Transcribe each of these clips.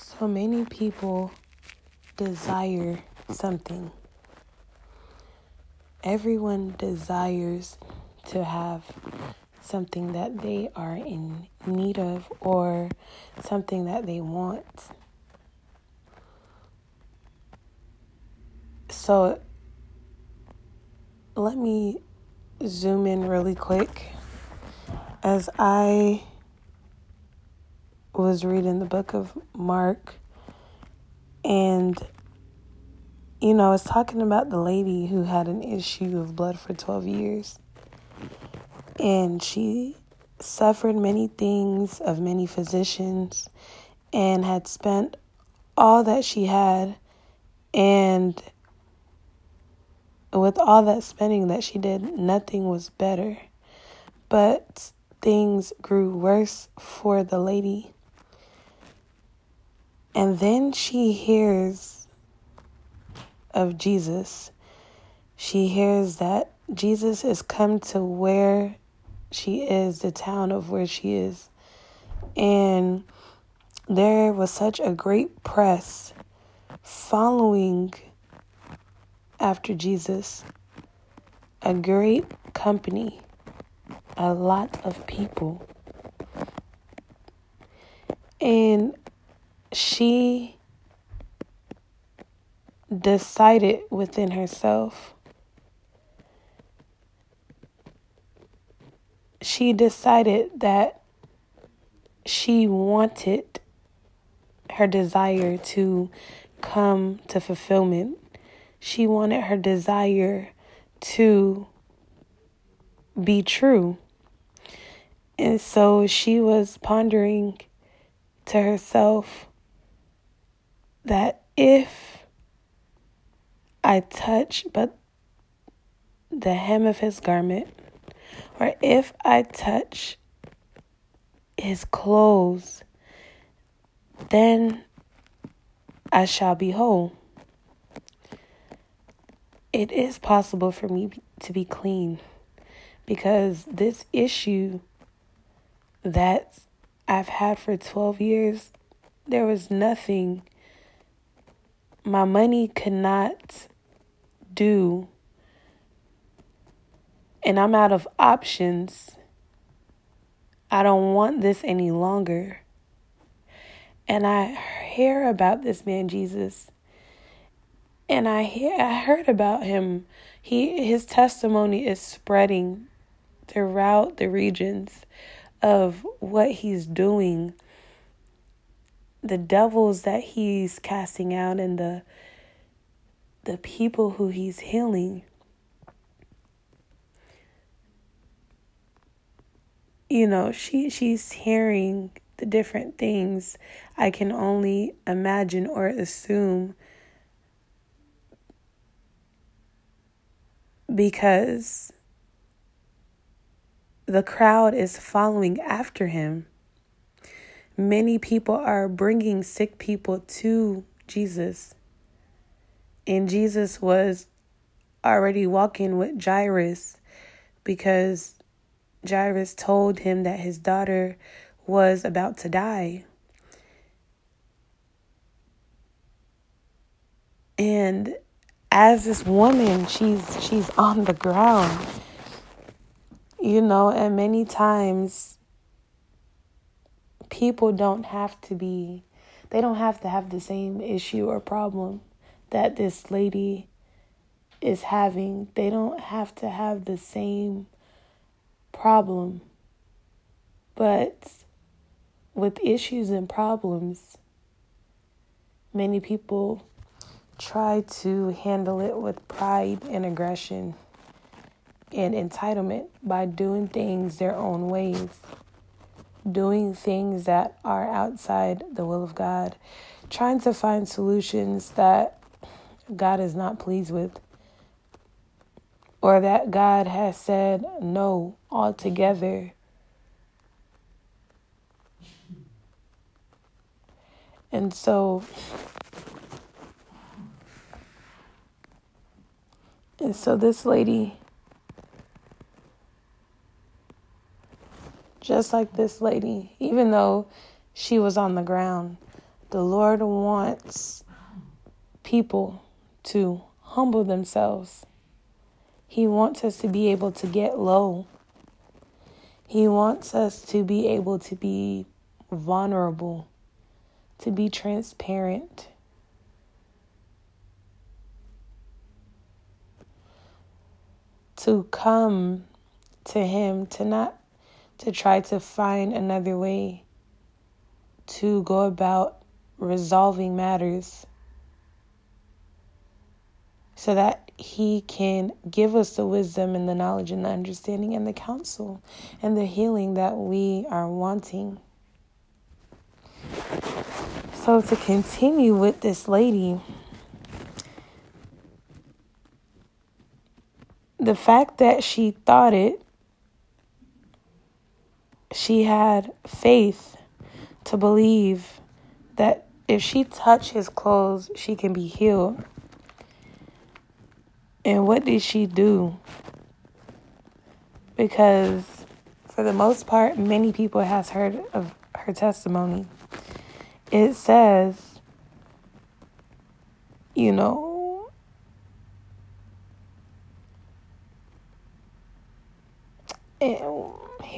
So many people desire something. Everyone desires to have something that they are in need of or something that they want. So let me zoom in really quick as I was reading the book of Mark and you know, I was talking about the lady who had an issue of blood for 12 years. And she suffered many things of many physicians and had spent all that she had and with all that spending that she did, nothing was better. But things grew worse for the lady. And then she hears of Jesus. She hears that Jesus is come to where she is, the town of where she is. And there was such a great press following after Jesus, a great company, a lot of people. And she decided within herself. She decided that she wanted her desire to come to fulfillment. She wanted her desire to be true. And so she was pondering to herself that if I touch but the hem of his garment, or if I touch his clothes, then I shall be whole. It is possible for me to be clean because this issue that I've had for 12 years, there was nothing my money could not do, and I'm out of options. I don't want this any longer. And I hear about this man Jesus. And I hear I heard about him. He his testimony is spreading throughout the regions of what he's doing, the devils that he's casting out, and the the people who he's healing. You know, she she's hearing the different things I can only imagine or assume because the crowd is following after him. Many people are bringing sick people to Jesus. And Jesus was already walking with Jairus because Jairus told him that his daughter was about to die. And as this woman, she's she's on the ground you know, and many times people don't have to be, they don't have to have the same issue or problem that this lady is having. They don't have to have the same problem. But with issues and problems, many people try to handle it with pride and aggression and entitlement by doing things their own ways, doing things that are outside the will of God, trying to find solutions that God is not pleased with, or that God has said no altogether. And so, and so this lady just like this lady, even though she was on the ground, The Lord wants people to humble themselves. He wants us to be able to get low. He wants us to be able to be vulnerable, to be transparent. To come to Him, to not to try to find another way to go about resolving matters so that he can give us the wisdom and the knowledge and the understanding and the counsel and the healing that we are wanting. So, to continue with this lady, the fact that she thought it, she had faith to believe that if she touched his clothes, she can be healed. And what did she do? Because for the most part, many people has heard of her testimony. It says, you know, and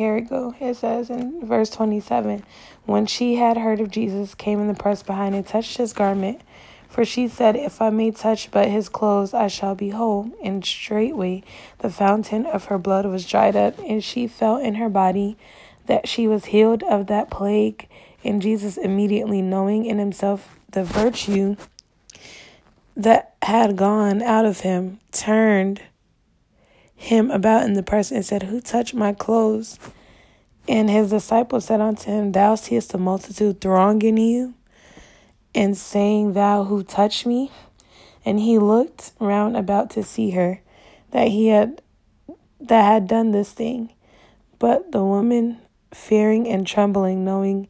here it go. It says in verse 27, when she had heard of Jesus, came in the press behind and touched his garment. For she said, If I may touch but his clothes, I shall be whole. And straightway the fountain of her blood was dried up, and she felt in her body that she was healed of that plague. And Jesus, immediately knowing in himself the virtue that had gone out of him, turned him about in the press and said, Who touched my clothes? And his disciples said unto him, Thou seest the multitude thronging you and saying, Thou who touched me? And he looked round about to see her that he had that had done this thing. But the woman, fearing and trembling, knowing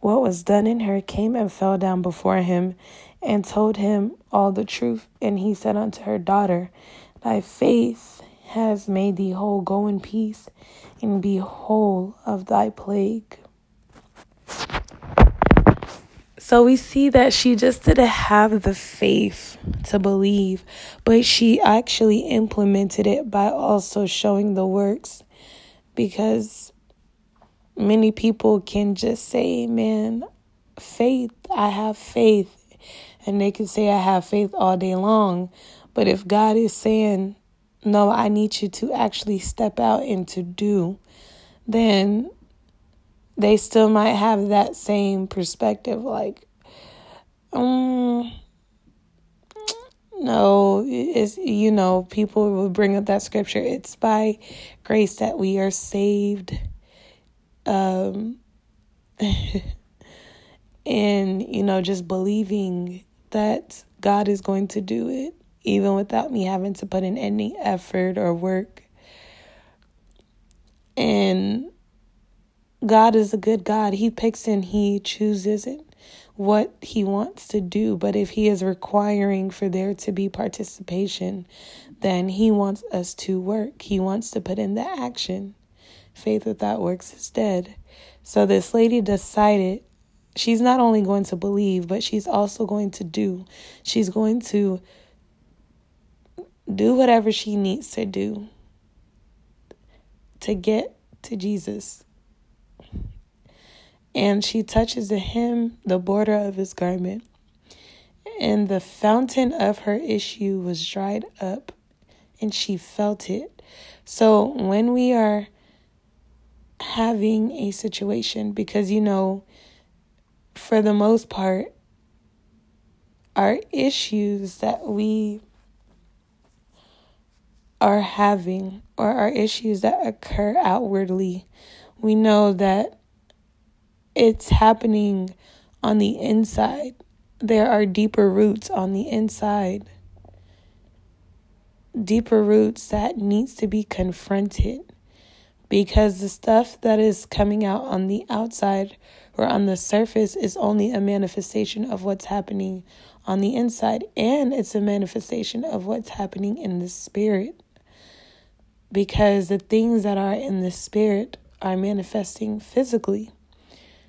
what was done in her, came and fell down before him and told him all the truth. And he said unto her, Daughter, thy faith has made thee whole. Go in peace and be whole of thy plague. So we see that she just didn't have the faith to believe, but she actually implemented it by also showing the works because many people can just say, Man, faith, I have faith. And they can say, I have faith all day long. But if God is saying, No, I need you to actually step out and to do, then they still might have that same perspective like um no it's you know people will bring up that scripture it's by grace that we are saved um and you know just believing that God is going to do it even without me having to put in any effort or work and God is a good God. He picks and He chooses it, what He wants to do. But if He is requiring for there to be participation, then He wants us to work. He wants to put in the action. Faith without works is dead. So this lady decided she's not only going to believe, but she's also going to do. She's going to do whatever she needs to do to get to Jesus and she touches the hem, the border of his garment. And the fountain of her issue was dried up, and she felt it. So when we are having a situation, because you know, for the most part, our issues that we are having, or our issues that occur outwardly, we know that it's happening on the inside. There are deeper roots on the inside. Deeper roots that needs to be confronted because the stuff that is coming out on the outside or on the surface is only a manifestation of what's happening on the inside and it's a manifestation of what's happening in the spirit because the things that are in the spirit are manifesting physically.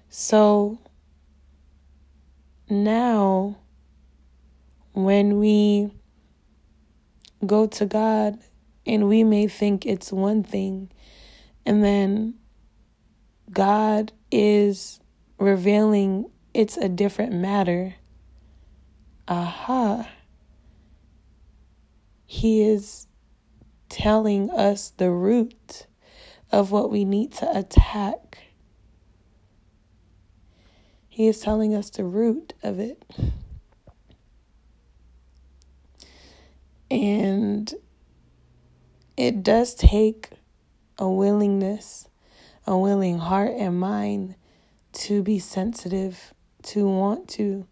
So now, when we go to God and we may think it's one thing, and then God is revealing it's a different matter. Aha. He is telling us the root of what we need to attack. He is telling us the root of it. And it does take a willingness, a willing heart and mind to be sensitive, to want to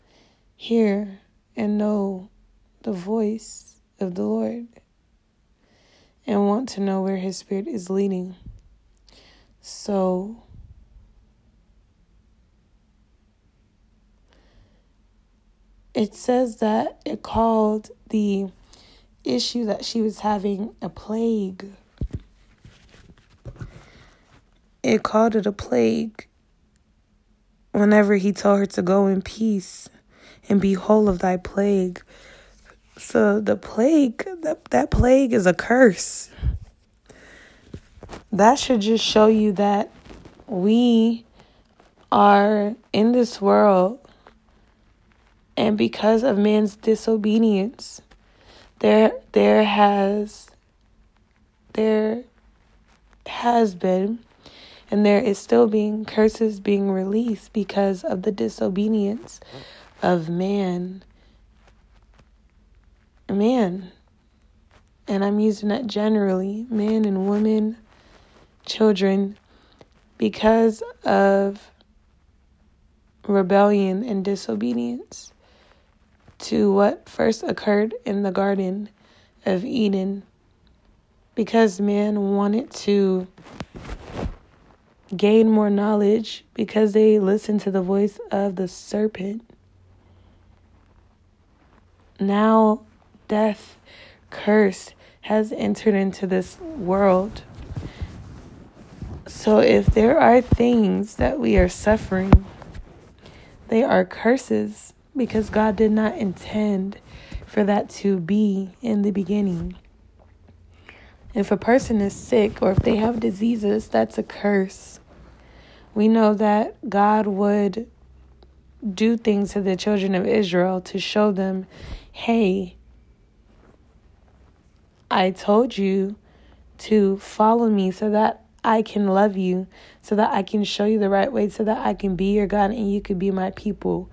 hear and know the voice of the Lord, and want to know where His Spirit is leading. So, it says that it called the issue that she was having a plague. It called it a plague whenever he told her to go in peace and be whole of thy plague. So the plague, that, that plague is a curse. That should just show you that we are in this world and because of man's disobedience there there has there has been and there is still being curses being released because of the disobedience of man man and i'm using that generally men and women children because of rebellion and disobedience to what first occurred in the Garden of Eden because man wanted to gain more knowledge because they listened to the voice of the serpent. Now, death, curse has entered into this world. So, if there are things that we are suffering, they are curses because God did not intend for that to be in the beginning. If a person is sick or if they have diseases, that's a curse. We know that God would do things to the children of Israel to show them, hey, I told you to follow me so that I can love you, so that I can show you the right way, so that I can be your God and you could be my people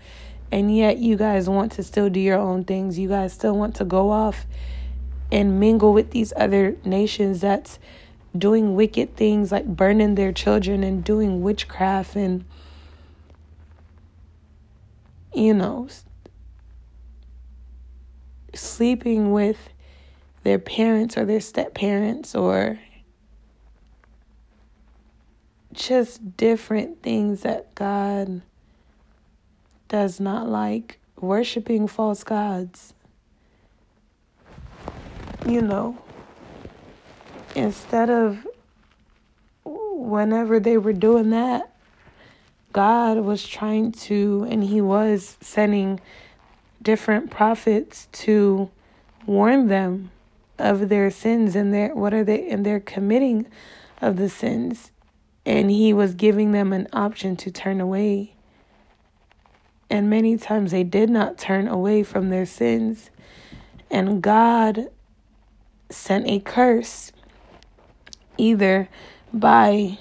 and yet you guys want to still do your own things. You guys still want to go off and mingle with these other nations that's doing wicked things like burning their children and doing witchcraft and you know sleeping with their parents or their step parents or just different things that God does not like worshiping false gods. You know, instead of whenever they were doing that, God was trying to, and He was sending different prophets to warn them of their sins and their what are they and their committing of the sins and he was giving them an option to turn away and many times they did not turn away from their sins. And God sent a curse either by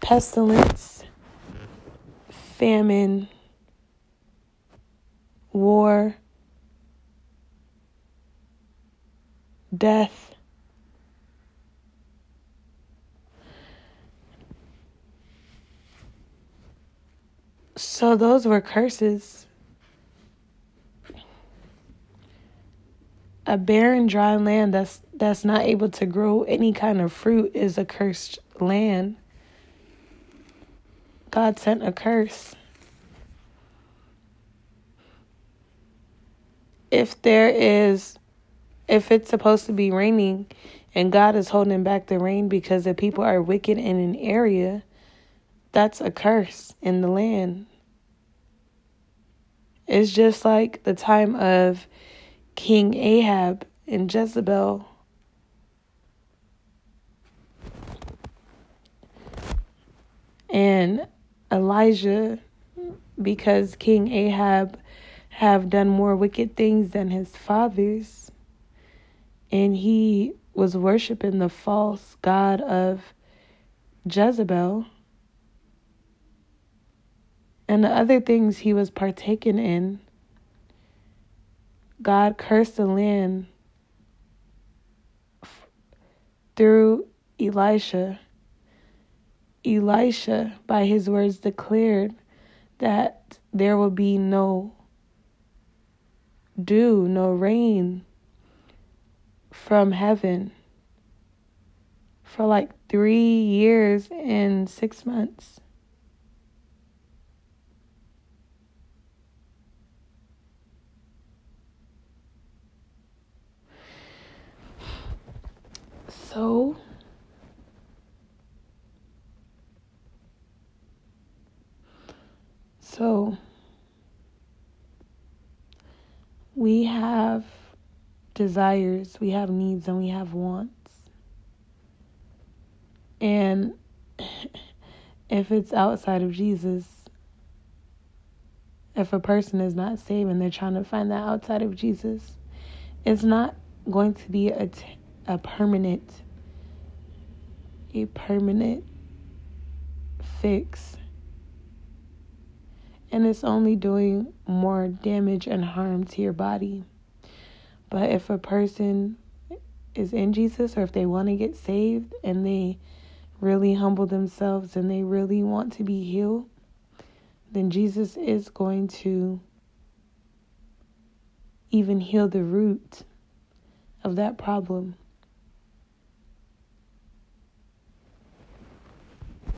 pestilence, famine, war, death, So those were curses. A barren, dry land that's that's not able to grow any kind of fruit is a cursed land. God sent a curse. If there is if it's supposed to be raining and God is holding back the rain because the people are wicked in an area, that's a curse in the land. It's just like the time of King Ahab and Jezebel. And Elijah, because King Ahab have done more wicked things than his fathers, and he was worshiping the false god of Jezebel and the other things he was partaking in, God cursed the land through Elisha. Elisha, by his words, declared that there will be no dew, no rain from heaven for like three years and six months. So, so we have desires, we have needs, and we have wants. And if it's outside of Jesus, if a person is not saved and they're trying to find that outside of Jesus, it's not going to be a, t- a permanent a permanent fix and it's only doing more damage and harm to your body. But if a person is in Jesus or if they want to get saved and they really humble themselves and they really want to be healed, then Jesus is going to even heal the root of that problem.